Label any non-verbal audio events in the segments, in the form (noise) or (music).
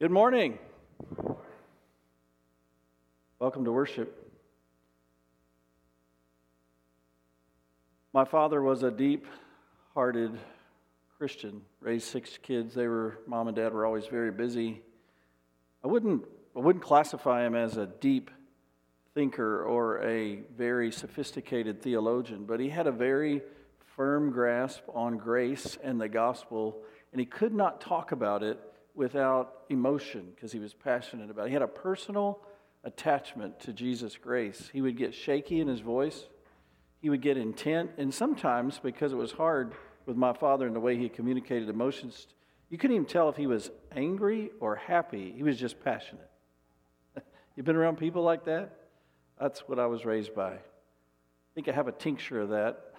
Good morning. Welcome to worship. My father was a deep hearted Christian, raised six kids. They were, mom and dad were always very busy. I wouldn't, I wouldn't classify him as a deep thinker or a very sophisticated theologian, but he had a very firm grasp on grace and the gospel, and he could not talk about it without emotion because he was passionate about it. He had a personal attachment to Jesus' grace. He would get shaky in his voice, he would get intent, and sometimes, because it was hard with my father and the way he communicated emotions, you couldn't even tell if he was angry or happy. He was just passionate. (laughs) You've been around people like that? That's what I was raised by. I think I have a tincture of that.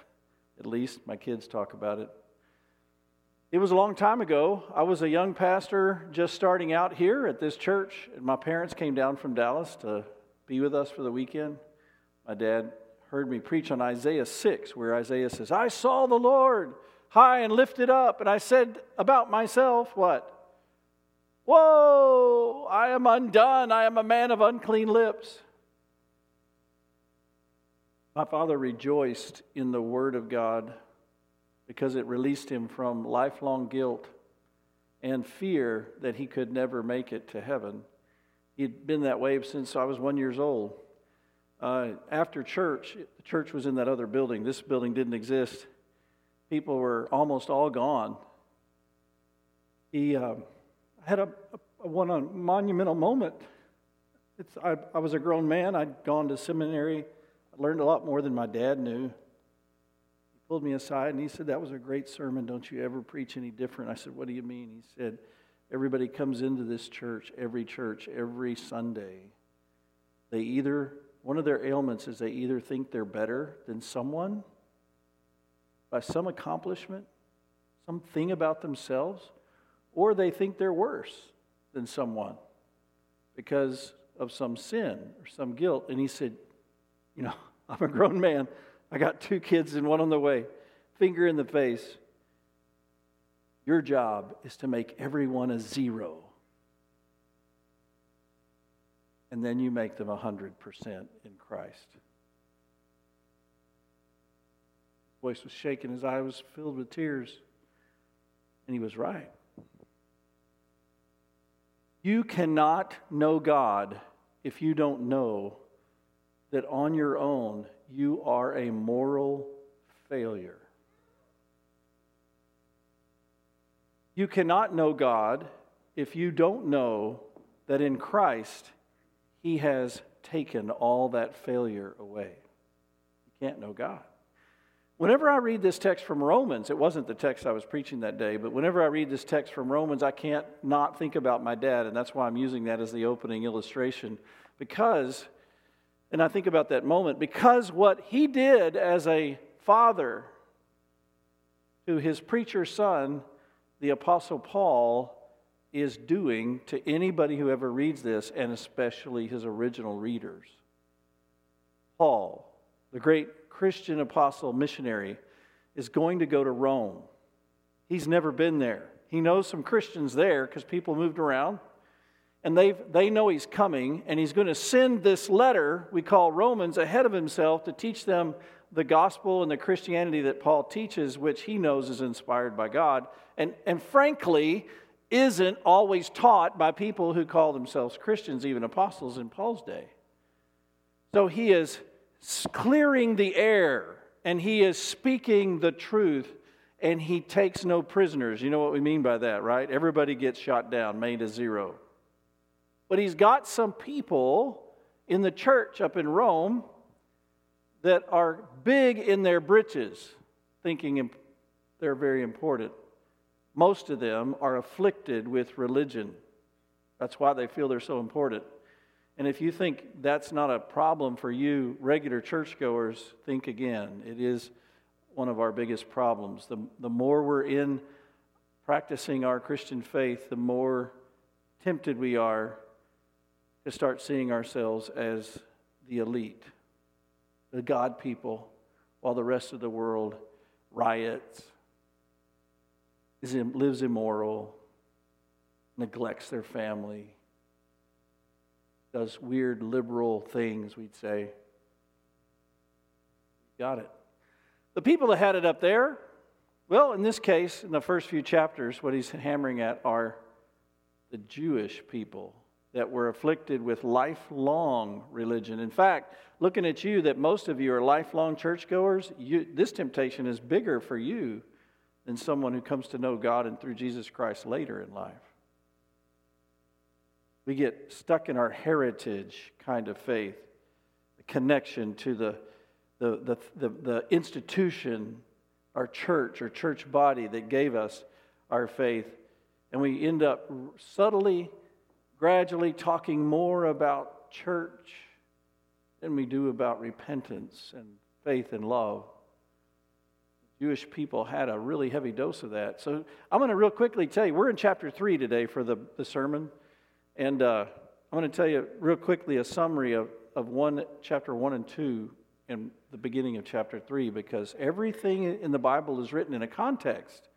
At least my kids talk about it. It was a long time ago. I was a young pastor just starting out here at this church, my parents came down from Dallas to be with us for the weekend. My dad heard me preach on Isaiah 6, where Isaiah says, I saw the Lord high and lifted up, and I said about myself, What? Whoa, I am undone. I am a man of unclean lips. My father rejoiced in the word of God because it released him from lifelong guilt and fear that he could never make it to heaven. He'd been that way since I was one years old. Uh, after church, the church was in that other building. This building didn't exist. People were almost all gone. He uh, had a, a, one a monumental moment. I, I was a grown man. I'd gone to seminary. I learned a lot more than my dad knew pulled me aside and he said, That was a great sermon. Don't you ever preach any different? I said, What do you mean? He said, Everybody comes into this church, every church, every Sunday. They either, one of their ailments is they either think they're better than someone by some accomplishment, something about themselves, or they think they're worse than someone because of some sin or some guilt. And he said, You know, (laughs) I'm a grown man. I got two kids and one on the way. Finger in the face. Your job is to make everyone a zero. And then you make them 100% in Christ. His voice was shaking, his eye was filled with tears. And he was right. You cannot know God if you don't know that on your own you are a moral failure. You cannot know God if you don't know that in Christ He has taken all that failure away. You can't know God. Whenever I read this text from Romans, it wasn't the text I was preaching that day, but whenever I read this text from Romans, I can't not think about my dad, and that's why I'm using that as the opening illustration. Because and I think about that moment because what he did as a father to his preacher son, the Apostle Paul, is doing to anybody who ever reads this, and especially his original readers. Paul, the great Christian apostle missionary, is going to go to Rome. He's never been there. He knows some Christians there because people moved around and they they know he's coming, and he's going to send this letter we call Romans ahead of himself to teach them the gospel and the Christianity that Paul teaches, which he knows is inspired by God, and, and frankly, isn't always taught by people who call themselves Christians, even apostles in Paul's day. So he is clearing the air and he is speaking the truth and he takes no prisoners. You know what we mean by that, right? Everybody gets shot down, made a zero. But he's got some people in the church up in Rome that are big in their britches, thinking they're very important. Most of them are afflicted with religion. That's why they feel they're so important. And if you think that's not a problem for you, regular churchgoers, think again. It is one of our biggest problems. The, the more we're in practicing our Christian faith, the more tempted we are to start seeing ourselves as the elite, the God people, while the rest of the world riots, lives immoral, neglects their family, does weird liberal things, we'd say. Got it. The people that had it up there, well, in this case, in the first few chapters, what he's hammering at are the Jewish people that were afflicted with lifelong religion. In fact, looking at you, that most of you are lifelong churchgoers, you, this temptation is bigger for you than someone who comes to know God and through Jesus Christ later in life. We get stuck in our heritage kind of faith, the connection to the, the, the, the, the institution, our church or church body that gave us our faith. And we end up subtly, gradually talking more about church than we do about repentance and faith and love. Jewish people had a really heavy dose of that. So I'm going to real quickly tell you, we're in chapter 3 today for the, the sermon. And uh, I'm going to tell you real quickly a summary of, of one, chapter 1 and 2 and the beginning of chapter 3 because everything in the Bible is written in a context.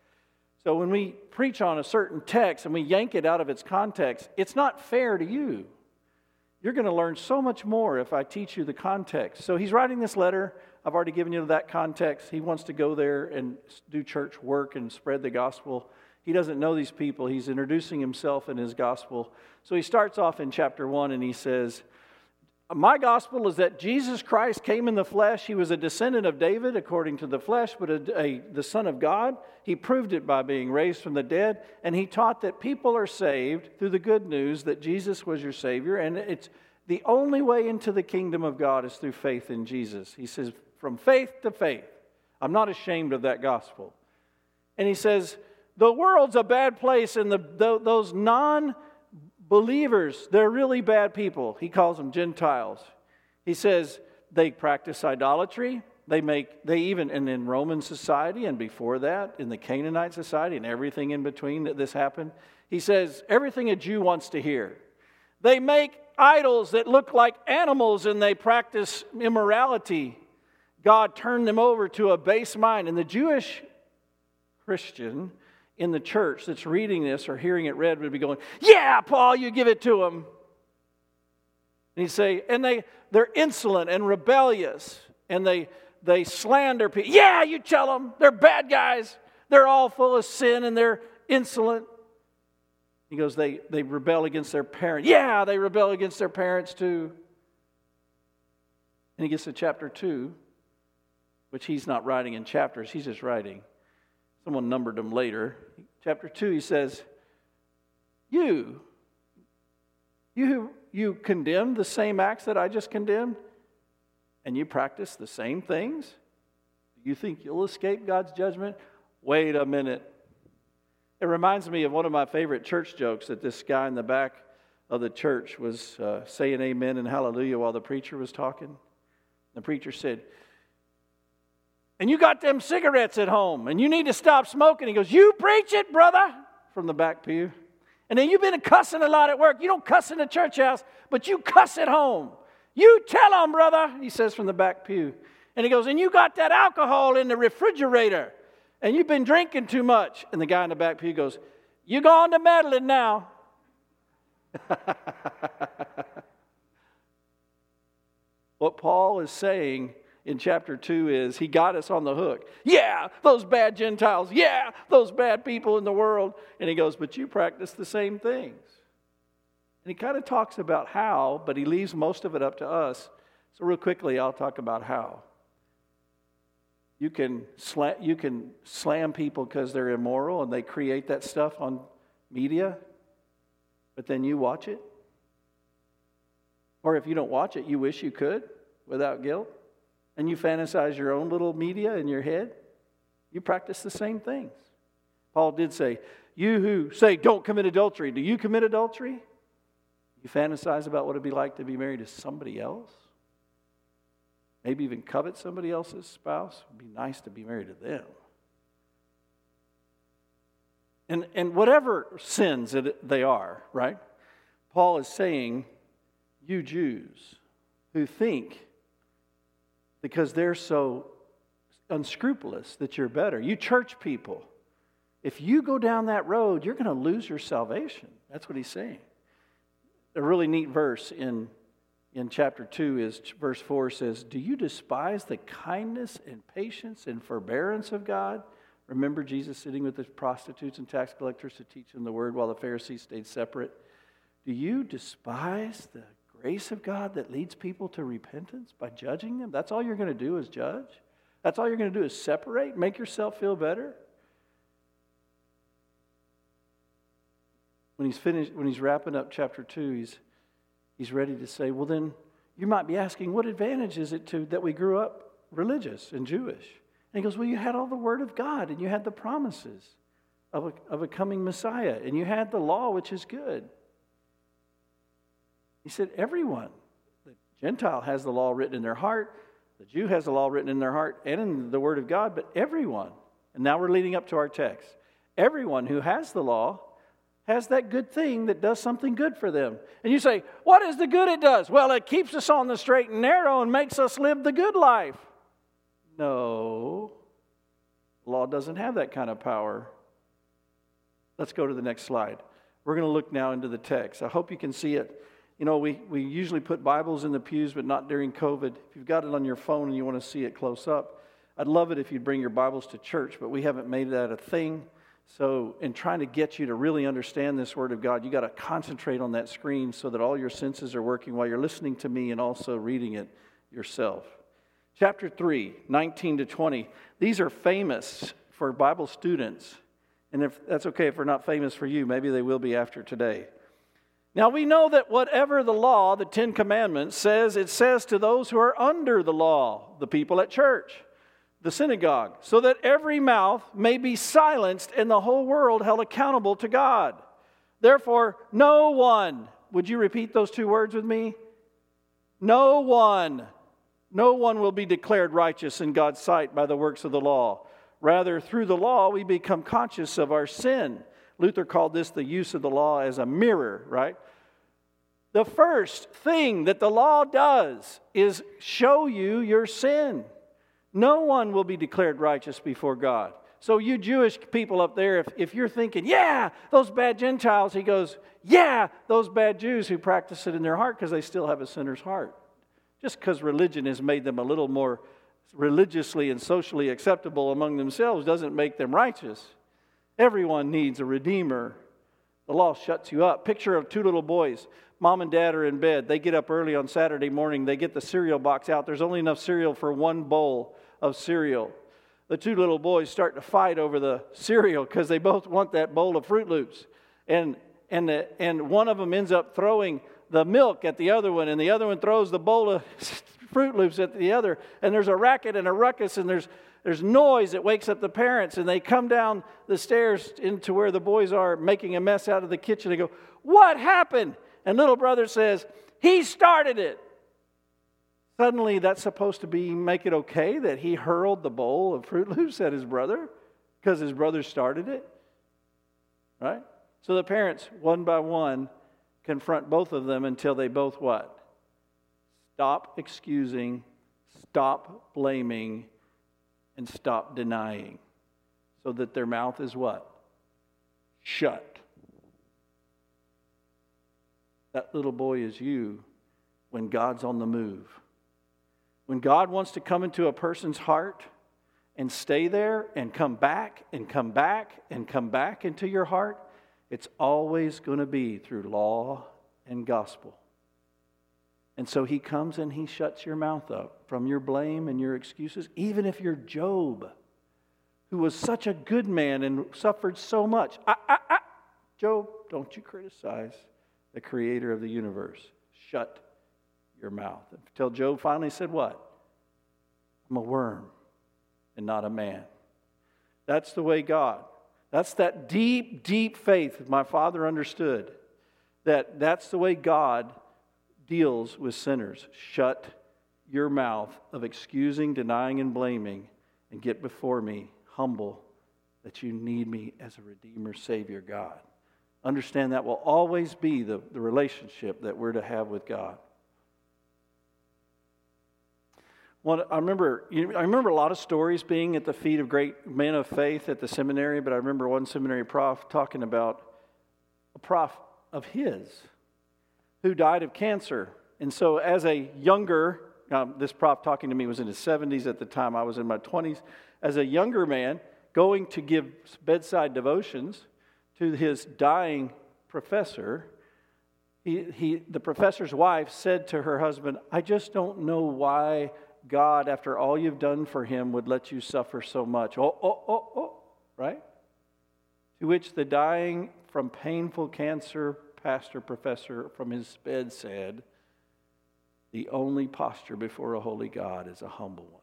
So when we preach on a certain text and we yank it out of its context, it's not fair to you. You're going to learn so much more if I teach you the context. So he's writing this letter. I've already given you that context. He wants to go there and do church work and spread the gospel. He doesn't know these people. He's introducing himself in his gospel. So he starts off in chapter 1 and he says, My gospel is that Jesus Christ came in the flesh. He was a descendant of David according to the flesh, but a, a, the Son of God. He proved it by being raised from the dead. And he taught that people are saved through the good news that Jesus was your Savior. And it's the only way into the kingdom of God is through faith in Jesus. He says, From faith to faith. I'm not ashamed of that gospel. And he says, the world's a bad place, and the, the those non believers, they're really bad people. He calls them Gentiles. He says they practice idolatry. They make, they even, and in Roman society and before that, in the Canaanite society and everything in between that this happened, he says everything a Jew wants to hear. They make idols that look like animals and they practice immorality. God turned them over to a base mind. And the Jewish Christian in the church that's reading this or hearing it read would be going, Yeah, Paul, you give it to them. And he'd say, and they, they're insolent and rebellious, and they, they slander people. Yeah, you tell them. They're bad guys. They're all full of sin and they're insolent. He goes, they, they rebel against their parents. Yeah, they rebel against their parents too. And he gets to chapter 2, which he's not writing in chapters, he's just writing Someone numbered them later. Chapter 2, he says, You, you, you condemn the same acts that I just condemned, and you practice the same things? Do you think you'll escape God's judgment? Wait a minute. It reminds me of one of my favorite church jokes that this guy in the back of the church was uh, saying amen and hallelujah while the preacher was talking. The preacher said, and you got them cigarettes at home and you need to stop smoking. He goes, You preach it, brother, from the back pew. And then you've been cussing a lot at work. You don't cuss in the church house, but you cuss at home. You tell them, brother, he says from the back pew. And he goes, And you got that alcohol in the refrigerator and you've been drinking too much. And the guy in the back pew goes, You gone to meddling now. (laughs) what Paul is saying in chapter 2 is he got us on the hook. Yeah, those bad Gentiles. Yeah, those bad people in the world. And he goes, But you practice the same things. And he kind of talks about how, but he leaves most of it up to us. So, real quickly, I'll talk about how. You can, slam, you can slam people because they're immoral and they create that stuff on media, but then you watch it. Or if you don't watch it, you wish you could without guilt and you fantasize your own little media in your head, you practice the same things. Paul did say, You who say don't commit adultery, do you commit adultery? You fantasize about what it'd be like to be married to somebody else? Maybe even covet somebody else's spouse? It'd be nice to be married to them. And, and whatever sins that they are, right? Paul is saying, You Jews who think because they're so unscrupulous that you're better. You church people, if you go down that road, you're going to lose your salvation. That's what he's saying. A really neat verse in, in chapter 2 is verse 4 says, Do you despise the kindness and patience and forbearance of God? Remember Jesus sitting with the prostitutes and tax collectors to teach them the word while the Pharisees stayed separate? Do you despise the grace of God that leads people to repentance by judging them? That's all you're going to do is judge? That's all you're going to do is separate, make yourself feel better? When he's finished, when he's wrapping up chapter 2, he's, he's ready to say, well, then you might be asking, what advantage is it to that we grew up religious and Jewish? And he goes, well, you had all the word of God and you had the promises of a, of a coming Messiah and you had the law, which is good. He said, everyone, the Gentile has the law written in their heart, the Jew has the law written in their heart and in the word of God, but everyone, and now we're leading up to our text, everyone who has the law has that good thing that does something good for them. And you say, What is the good it does? Well, it keeps us on the straight and narrow and makes us live the good life. No, law doesn't have that kind of power. Let's go to the next slide. We're going to look now into the text. I hope you can see it. You know, we, we usually put Bibles in the pews, but not during COVID. If you've got it on your phone and you want to see it close up, I'd love it if you'd bring your Bibles to church, but we haven't made that a thing. So, in trying to get you to really understand this Word of God, you got to concentrate on that screen so that all your senses are working while you're listening to me and also reading it yourself. Chapter 3, 19 to 20. These are famous for Bible students. And if that's okay if they're not famous for you, maybe they will be after today. Now we know that whatever the law, the Ten Commandments, says, it says to those who are under the law, the people at church the synagogue, so that every mouth may be silenced and the whole world held accountable to God. Therefore, no one, would you repeat those two words with me? No one, no one will be declared righteous in God's sight by the works of the law. Rather, through the law, we become conscious of our sin. Luther called this the use of the law as a mirror, right? The first thing that the law does is show you your sin. No one will be declared righteous before God. So, you Jewish people up there, if, if you're thinking, yeah, those bad Gentiles, he goes, yeah, those bad Jews who practice it in their heart because they still have a sinner's heart. Just because religion has made them a little more religiously and socially acceptable among themselves doesn't make them righteous. Everyone needs a redeemer. The law shuts you up. Picture of two little boys. Mom and dad are in bed. They get up early on Saturday morning. They get the cereal box out. There's only enough cereal for one bowl of cereal. The two little boys start to fight over the cereal because they both want that bowl of Froot Loops. And, and, the, and one of them ends up throwing the milk at the other one, and the other one throws the bowl of (laughs) Froot Loops at the other. And there's a racket and a ruckus, and there's, there's noise that wakes up the parents, and they come down the stairs into where the boys are making a mess out of the kitchen. They go, What happened? And little brother says, He started it. Suddenly, that's supposed to be make it okay that he hurled the bowl of Froot Loops at his brother because his brother started it? Right? So the parents, one by one, confront both of them until they both what? Stop excusing, stop blaming, and stop denying. So that their mouth is what? Shut. That little boy is you when God's on the move. When God wants to come into a person's heart and stay there and come back and come back and come back into your heart, it's always going to be through law and gospel. And so he comes and he shuts your mouth up from your blame and your excuses, even if you're Job, who was such a good man and suffered so much. I, I, I. Job, don't you criticize the creator of the universe. Shut your mouth. Until Job finally said, What? I'm a worm and not a man. That's the way God, that's that deep, deep faith my father understood. That that's the way God deals with sinners. Shut your mouth of excusing, denying, and blaming, and get before me humble that you need me as a Redeemer, Savior, God. Understand that will always be the, the relationship that we're to have with God. Well, I remember, you. I remember a lot of stories being at the feet of great men of faith at the seminary, but I remember one seminary prof talking about a prof of his who died of cancer. And so, as a younger, um, this prof talking to me was in his 70s at the time, I was in my 20s. As a younger man, going to give bedside devotions to his dying professor, he, he, the professor's wife said to her husband, I just don't know why God, after all you've done for him, would let you suffer so much. Oh, oh, oh, oh, right? To which the dying from painful cancer pastor professor from his bed said, The only posture before a holy God is a humble one.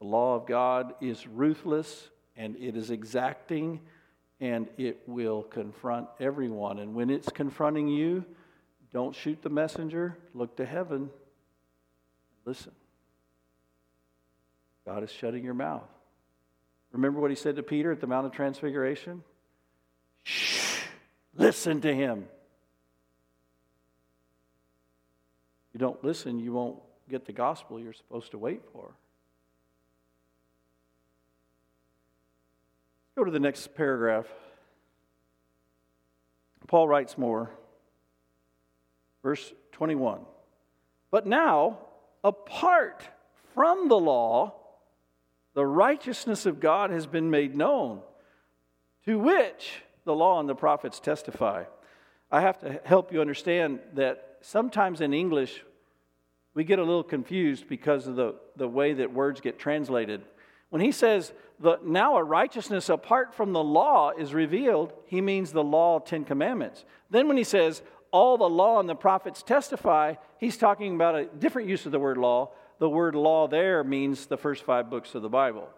The law of God is ruthless and it is exacting and it will confront everyone. And when it's confronting you, don't shoot the messenger, look to heaven, listen. God is shutting your mouth. Remember what he said to Peter at the Mount of Transfiguration? Shh, listen to him. You don't listen, you won't get the gospel you're supposed to wait for. Go to the next paragraph. Paul writes more. Verse 21. But now, apart from the law, the righteousness of God has been made known, to which the law and the prophets testify. I have to help you understand that sometimes in English, we get a little confused because of the, the way that words get translated. When he says, the, now a righteousness apart from the law is revealed, he means the law, Ten Commandments. Then when he says, all the law and the prophets testify, he's talking about a different use of the word law. The word law there means the first five books of the Bible.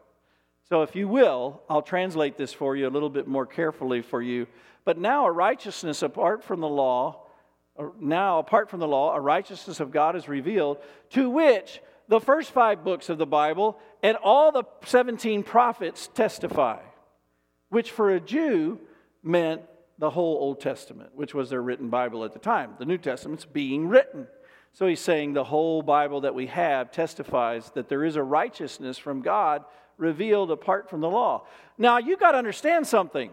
So, if you will, I'll translate this for you a little bit more carefully for you. But now, a righteousness apart from the law, now, apart from the law, a righteousness of God is revealed, to which the first five books of the Bible and all the 17 prophets testify, which for a Jew meant the whole Old Testament, which was their written Bible at the time. The New Testament's being written. So he's saying the whole Bible that we have testifies that there is a righteousness from God revealed apart from the law. Now, you've got to understand something.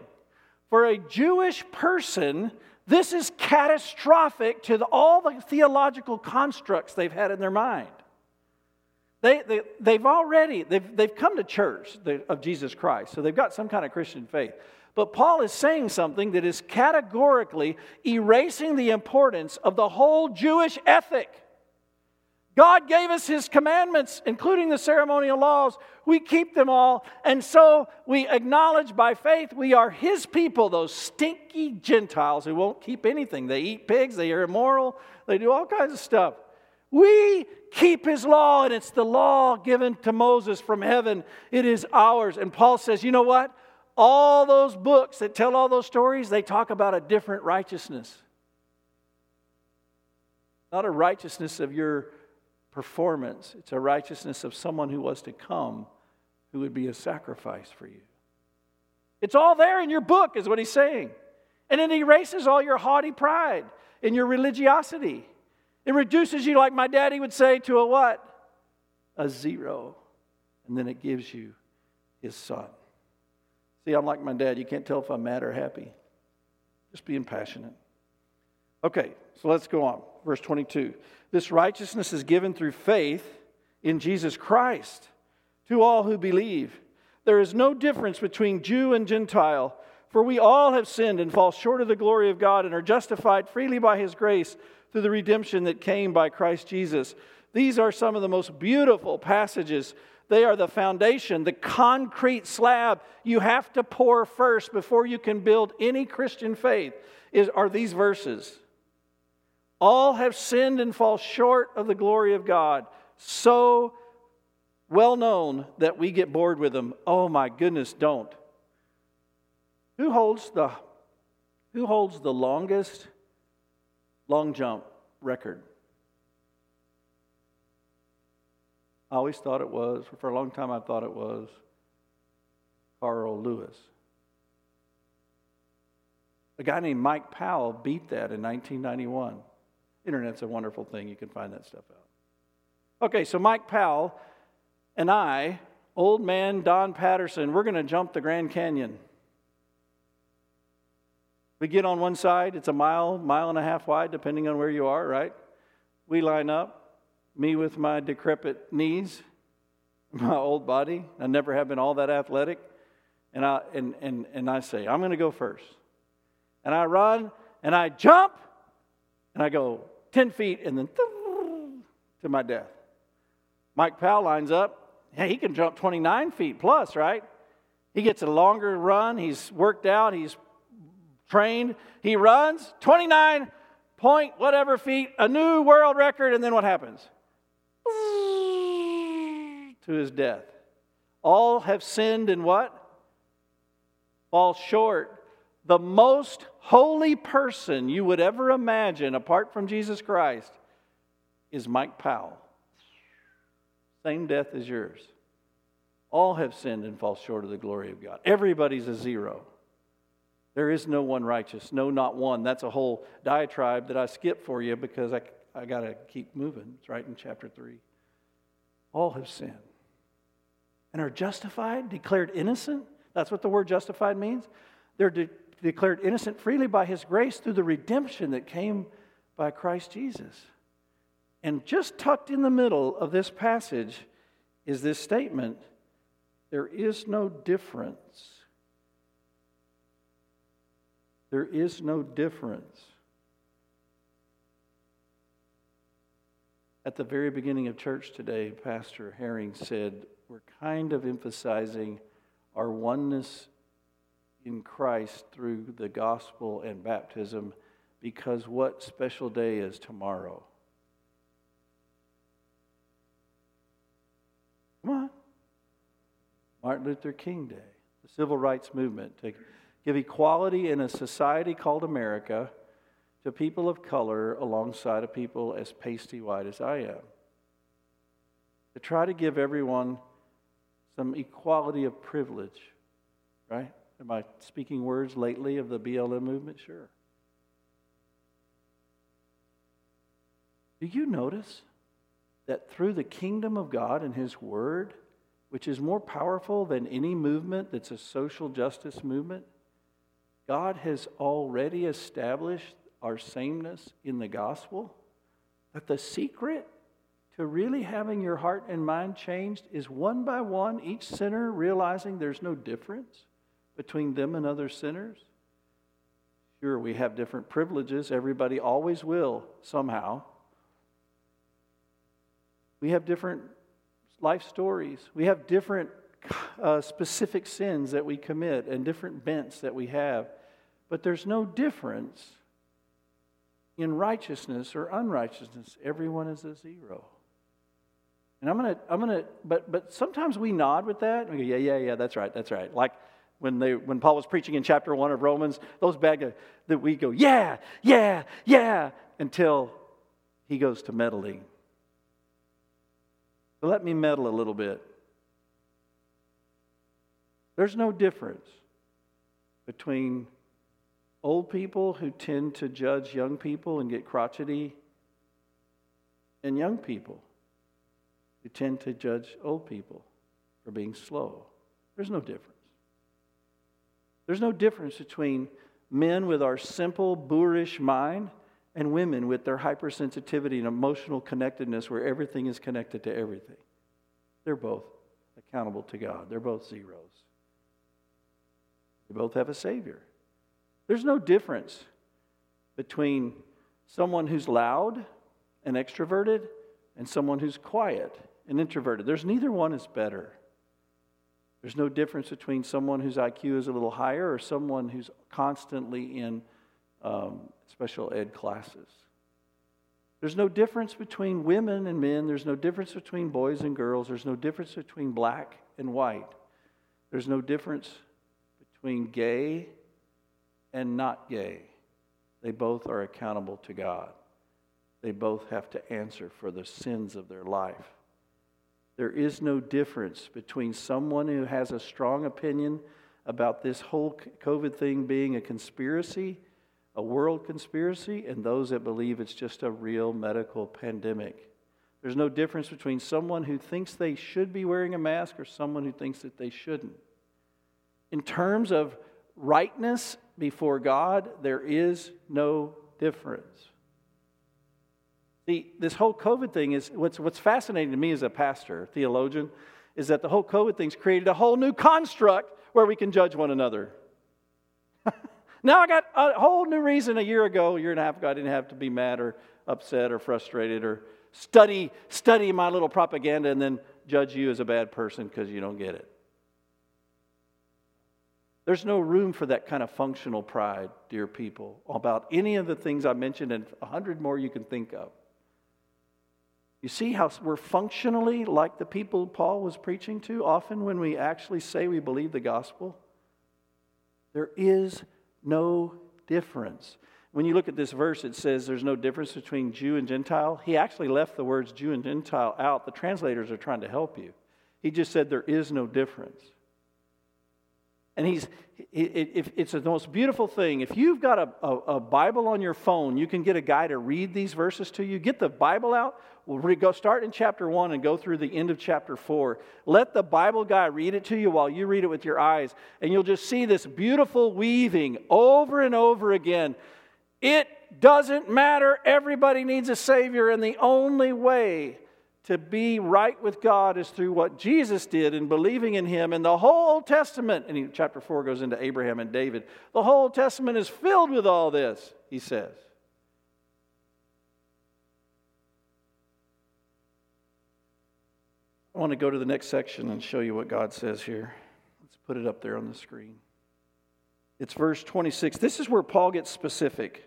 For a Jewish person, this is catastrophic to the, all the theological constructs they've had in their mind. They, they, they've already, they've, they've come to church of Jesus Christ, so they've got some kind of Christian faith. But Paul is saying something that is categorically erasing the importance of the whole Jewish ethic. God gave us His commandments, including the ceremonial laws. We keep them all. And so we acknowledge by faith we are His people, those stinky Gentiles who won't keep anything. They eat pigs, they are immoral, they do all kinds of stuff. We keep His law, and it's the law given to Moses from heaven. It is ours. And Paul says, you know what? all those books that tell all those stories, they talk about a different righteousness. Not a righteousness of your performance, it's a righteousness of someone who was to come who would be a sacrifice for you. It's all there in your book, is what he's saying. And it erases all your haughty pride and your religiosity. It reduces you, like my daddy would say, to a what? A zero. And then it gives you his son. See, I'm like my dad. You can't tell if I'm mad or happy. Just being passionate. Okay, so let's go on. Verse 22. This righteousness is given through faith in Jesus Christ to all who believe. There is no difference between Jew and Gentile, for we all have sinned and fall short of the glory of God and are justified freely by his grace through the redemption that came by Christ Jesus. These are some of the most beautiful passages they are the foundation, the concrete slab you have to pour first before you can build any Christian faith is, are these verses. All have sinned and fall short of the glory of God. So well known that we get bored with them. Oh my goodness, don't. Who holds the who holds the longest long jump record? I always thought it was, for a long time I thought it was Carl Lewis. A guy named Mike Powell beat that in 1991. Internet's a wonderful thing, you can find that stuff out. Okay, so Mike Powell and I, old man Don Patterson, we're going to jump the Grand Canyon. We get on one side, it's a mile, mile and a half wide, depending on where you are, right? We line up, me with my decrepit knees, my old body. I never have been all that athletic. And I, and, and, and I say, I'm going to go first. And I run and I jump and I go 10 feet and then to my death. Mike Powell lines up. Hey, he can jump 29 feet plus, right? He gets a longer run. He's worked out. He's trained. He runs 29 point whatever feet, a new world record, and then what happens? To his death. All have sinned and what? Fall short. The most holy person you would ever imagine, apart from Jesus Christ, is Mike Powell. Same death as yours. All have sinned and fall short of the glory of God. Everybody's a zero. There is no one righteous, no, not one. That's a whole diatribe that I skip for you because I, I got to keep moving. It's right in chapter 3. All have sinned and are justified, declared innocent. That's what the word justified means. They're de- declared innocent freely by his grace through the redemption that came by Christ Jesus. And just tucked in the middle of this passage is this statement there is no difference. There is no difference. At the very beginning of church today, Pastor Herring said, We're kind of emphasizing our oneness in Christ through the gospel and baptism because what special day is tomorrow? Come on. Martin Luther King Day, the civil rights movement, to give equality in a society called America to people of color alongside of people as pasty white as I am. To try to give everyone some equality of privilege, right? Am I speaking words lately of the BLM movement? Sure. Do you notice that through the kingdom of God and His Word, which is more powerful than any movement that's a social justice movement, God has already established our sameness in the gospel. That the secret to really having your heart and mind changed is one by one, each sinner realizing there's no difference between them and other sinners. Sure, we have different privileges. Everybody always will, somehow. We have different life stories. We have different uh, specific sins that we commit and different bents that we have. But there's no difference in righteousness or unrighteousness. Everyone is a zero. And I'm gonna, I'm gonna, but but sometimes we nod with that. And We go, yeah, yeah, yeah, that's right, that's right. Like when they when Paul was preaching in chapter one of Romans, those guys that we go, yeah, yeah, yeah, until he goes to meddling. Let me meddle a little bit. There's no difference between old people who tend to judge young people and get crotchety and young people who tend to judge old people for being slow. There's no difference. There's no difference between men with our simple, boorish mind and women with their hypersensitivity and emotional connectedness where everything is connected to everything. They're both accountable to God. They're both zeros. They both have a Savior. There's no difference between someone who's loud and extroverted and someone who's quiet and introverted. There's neither one is better. There's no difference between someone whose IQ is a little higher or someone who's constantly in um, special ed classes. There's no difference between women and men. There's no difference between boys and girls. There's no difference between black and white. There's no difference between gay and not gay. They both are accountable to God. They both have to answer for the sins of their life. There is no difference between someone who has a strong opinion about this whole COVID thing being a conspiracy a world conspiracy and those that believe it's just a real medical pandemic. There's no difference between someone who thinks they should be wearing a mask or someone who thinks that they shouldn't. In terms of rightness before God, there is no difference. See, this whole COVID thing is what's, what's fascinating to me as a pastor, theologian, is that the whole COVID thing's created a whole new construct where we can judge one another. (laughs) now I got a whole new reason a year ago, a year and a half ago, I didn't have to be mad or upset or frustrated or study study my little propaganda and then judge you as a bad person because you don't get it. There's no room for that kind of functional pride, dear people, about any of the things I mentioned and a hundred more you can think of. You see how we're functionally like the people Paul was preaching to often when we actually say we believe the gospel? There is no difference. When you look at this verse, it says there's no difference between Jew and Gentile. He actually left the words Jew and Gentile out. The translators are trying to help you. He just said there is no difference. And he's, it, it's the most beautiful thing. If you've got a, a, a, Bible on your phone, you can get a guy to read these verses to you. Get the Bible out. We'll go start in chapter one and go through the end of chapter four. Let the Bible guy read it to you while you read it with your eyes, and you'll just see this beautiful weaving over and over again. It doesn't matter. Everybody needs a Savior, and the only way to be right with God is through what Jesus did in believing in Him. And the whole Old Testament, and chapter 4 goes into Abraham and David, the whole Old Testament is filled with all this, he says. I want to go to the next section and show you what God says here. Let's put it up there on the screen. It's verse 26. This is where Paul gets specific.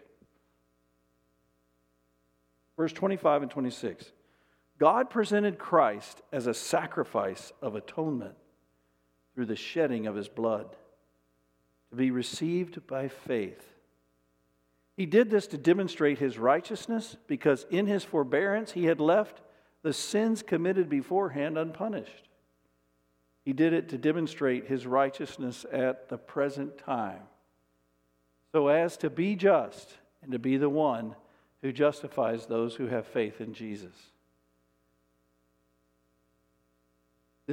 Verse 25 and 26. God presented Christ as a sacrifice of atonement through the shedding of his blood to be received by faith. He did this to demonstrate his righteousness because in his forbearance he had left the sins committed beforehand unpunished. He did it to demonstrate his righteousness at the present time, so as to be just and to be the one who justifies those who have faith in Jesus.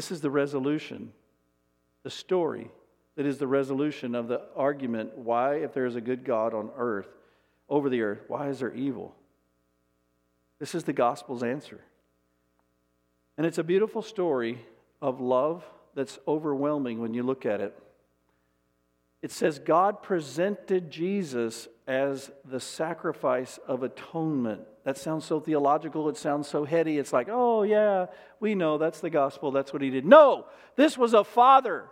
This is the resolution, the story that is the resolution of the argument why, if there is a good God on earth, over the earth, why is there evil? This is the gospel's answer. And it's a beautiful story of love that's overwhelming when you look at it. It says God presented Jesus as the sacrifice of atonement. That sounds so theological, it sounds so heady. It's like, oh, yeah, we know that's the gospel, that's what he did. No, this was a father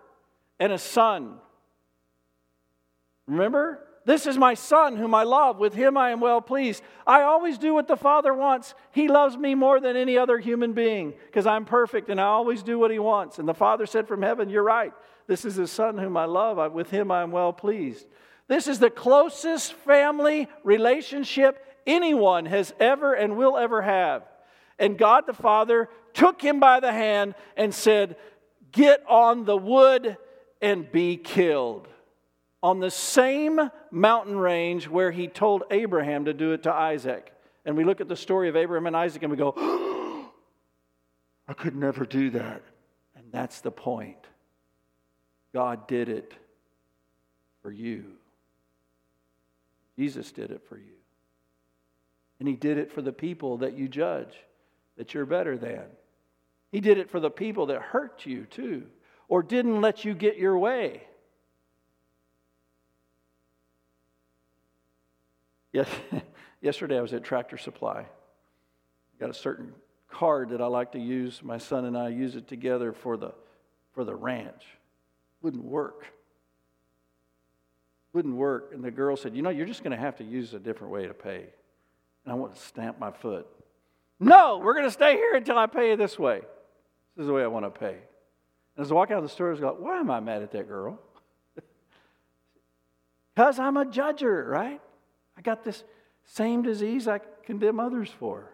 and a son. Remember? This is my son whom I love. With him I am well pleased. I always do what the Father wants. He loves me more than any other human being because I'm perfect and I always do what he wants. And the Father said from heaven, You're right. This is his son whom I love. With him I am well pleased. This is the closest family relationship anyone has ever and will ever have. And God the Father took him by the hand and said, Get on the wood and be killed on the same mountain range where he told Abraham to do it to Isaac. And we look at the story of Abraham and Isaac and we go, (gasps) I could never do that. And that's the point. God did it for you. Jesus did it for you. And he did it for the people that you judge that you're better than. He did it for the people that hurt you too, or didn't let you get your way. Yes, (laughs) yesterday I was at Tractor Supply. Got a certain card that I like to use. My son and I use it together for the for the ranch. Wouldn't work. Wouldn't work. And the girl said, "You know, you're just going to have to use a different way to pay." And I want to stamp my foot. No, we're going to stay here until I pay you this way. This is the way I want to pay. And as I walk out of the store, I like, "Why am I mad at that girl?" (laughs) Because I'm a judger, right? I got this same disease I condemn others for.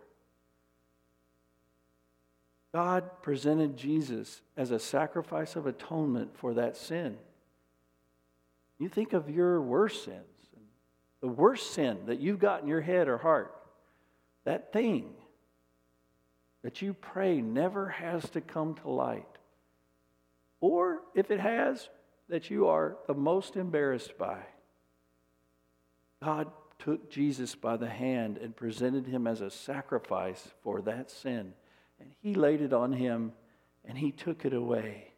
God presented Jesus as a sacrifice of atonement for that sin. You think of your worst sins, the worst sin that you've got in your head or heart, that thing that you pray never has to come to light. Or if it has, that you are the most embarrassed by. God took Jesus by the hand and presented him as a sacrifice for that sin. And he laid it on him and he took it away.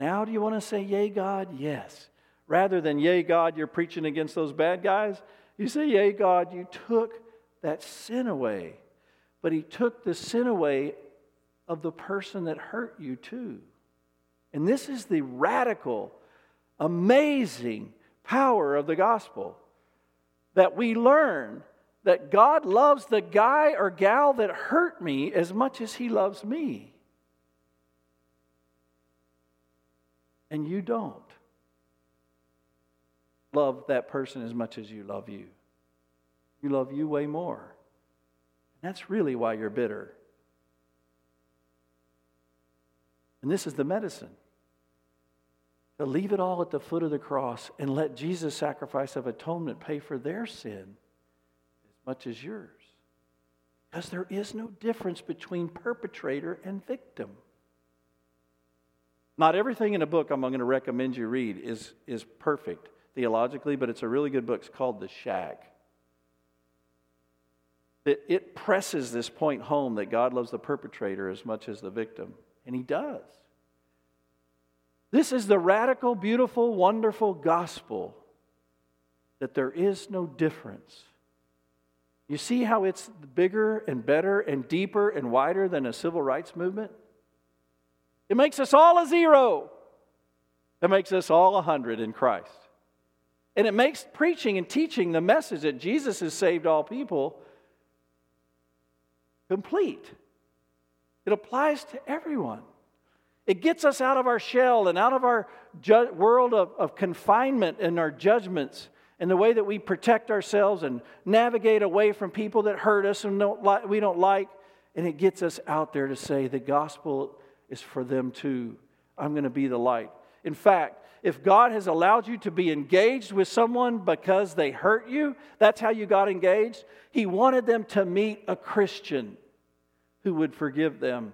Now, do you want to say, Yay, God? Yes. Rather than, Yay, God, you're preaching against those bad guys, you say, Yay, God, you took that sin away. But he took the sin away of the person that hurt you, too. And this is the radical, amazing power of the gospel that we learn that God loves the guy or gal that hurt me as much as he loves me. And you don't love that person as much as you love you. You love you way more. And that's really why you're bitter. And this is the medicine to leave it all at the foot of the cross and let Jesus' sacrifice of atonement pay for their sin as much as yours. Because there is no difference between perpetrator and victim. Not everything in a book I'm going to recommend you read is, is perfect theologically, but it's a really good book. It's called The Shack. It, it presses this point home that God loves the perpetrator as much as the victim, and He does. This is the radical, beautiful, wonderful gospel that there is no difference. You see how it's bigger and better and deeper and wider than a civil rights movement? It makes us all a zero. It makes us all a hundred in Christ. And it makes preaching and teaching the message that Jesus has saved all people complete. It applies to everyone. It gets us out of our shell and out of our ju- world of, of confinement and our judgments and the way that we protect ourselves and navigate away from people that hurt us and don't li- we don't like. And it gets us out there to say the gospel is for them too. I'm going to be the light. In fact, if God has allowed you to be engaged with someone because they hurt you, that's how you got engaged. He wanted them to meet a Christian who would forgive them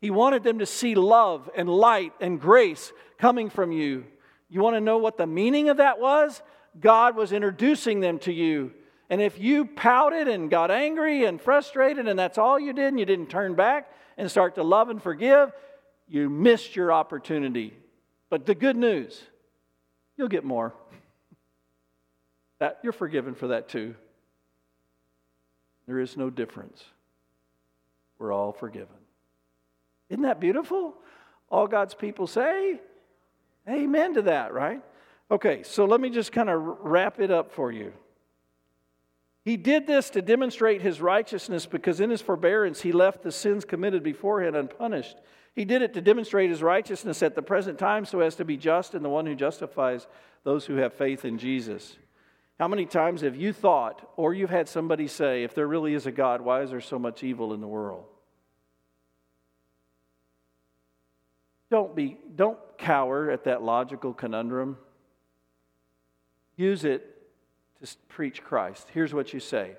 he wanted them to see love and light and grace coming from you. You want to know what the meaning of that was? God was introducing them to you. And if you pouted and got angry and frustrated and that's all you did and you didn't turn back and start to love and forgive, you missed your opportunity. But the good news, you'll get more. That you're forgiven for that too. There is no difference. We're all forgiven. Isn't that beautiful? All God's people say amen to that, right? Okay, so let me just kind of wrap it up for you. He did this to demonstrate his righteousness because in his forbearance he left the sins committed beforehand unpunished. He did it to demonstrate his righteousness at the present time so as to be just and the one who justifies those who have faith in Jesus. How many times have you thought, or you've had somebody say, if there really is a God, why is there so much evil in the world? Don't be don't cower at that logical conundrum. Use it to preach Christ. Here's what you say.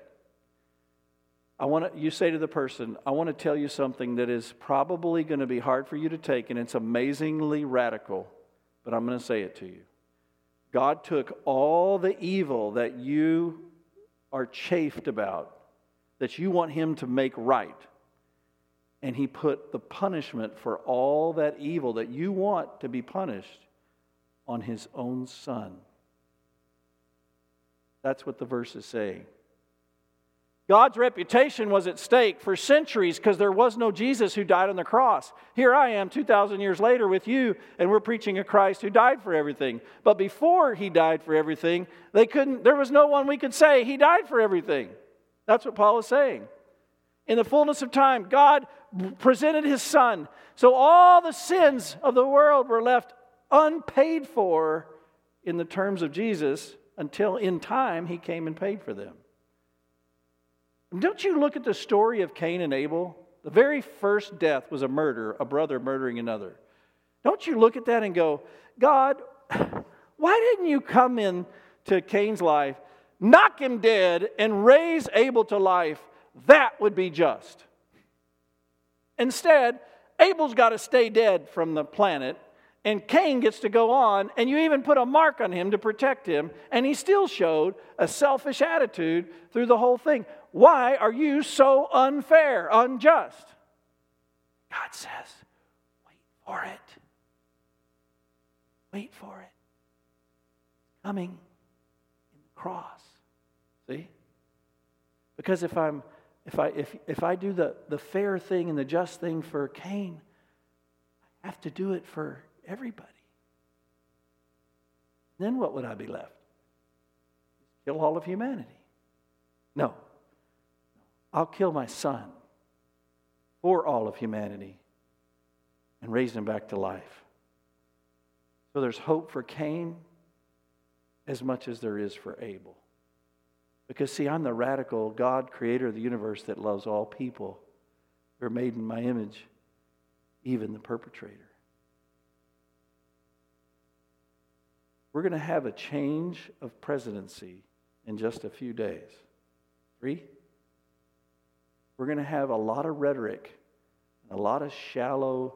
I want to, you say to the person, I want to tell you something that is probably going to be hard for you to take, and it's amazingly radical, but I'm going to say it to you. God took all the evil that you are chafed about, that you want Him to make right, and he put the punishment for all that evil that you want to be punished on his own son. That's what the verse is saying. God's reputation was at stake for centuries because there was no Jesus who died on the cross. Here I am 2,000 years later with you, and we're preaching a Christ who died for everything. But before he died for everything, they couldn't, there was no one we could say he died for everything. That's what Paul is saying. In the fullness of time, God presented his son. So all the sins of the world were left unpaid for in the terms of Jesus until in time he came and paid for them. Don't you look at the story of Cain and Abel? The very first death was a murder, a brother murdering another. Don't you look at that and go, God, (laughs) why didn't you come in to Cain's life, knock him dead, and raise Abel to life? That would be just. Instead, Abel's got to stay dead from the planet, and Cain gets to go on, and you even put a mark on him to protect him, and he still showed a selfish attitude through the whole thing. Why are you so unfair, unjust? God says, wait for it. Wait for it. Coming in the cross. See? Because if I'm if I if if I do the, the fair thing and the just thing for Cain, I have to do it for everybody. Then what would I be left? Kill all of humanity. No. I'll kill my son for all of humanity and raise him back to life. So there's hope for Cain as much as there is for Abel. Because, see, I'm the radical God, creator of the universe, that loves all people who are made in my image, even the perpetrator. We're going to have a change of presidency in just a few days. Three. We're going to have a lot of rhetoric, a lot of shallow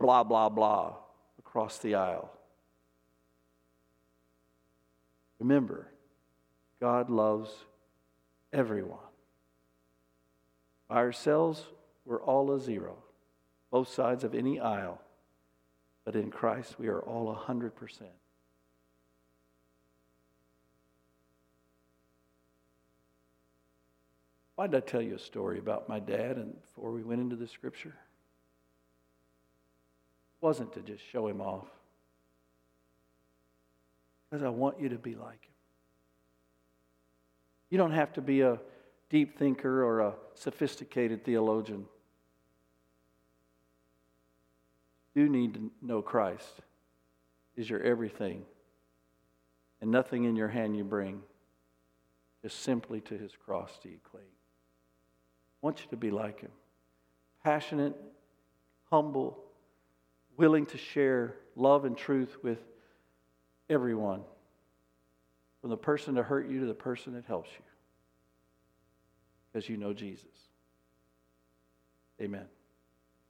blah, blah, blah across the aisle. Remember, God loves everyone. By ourselves, we're all a zero, both sides of any aisle. But in Christ, we are all 100%. Why did I tell you a story about my dad and before we went into the scripture? It wasn't to just show him off. Because I want you to be like him. You don't have to be a deep thinker or a sophisticated theologian. You need to know Christ is your everything, and nothing in your hand you bring, just simply to his cross do you cling. I want you to be like him passionate, humble, willing to share love and truth with everyone, from the person that hurt you to the person that helps you, because you know Jesus. Amen.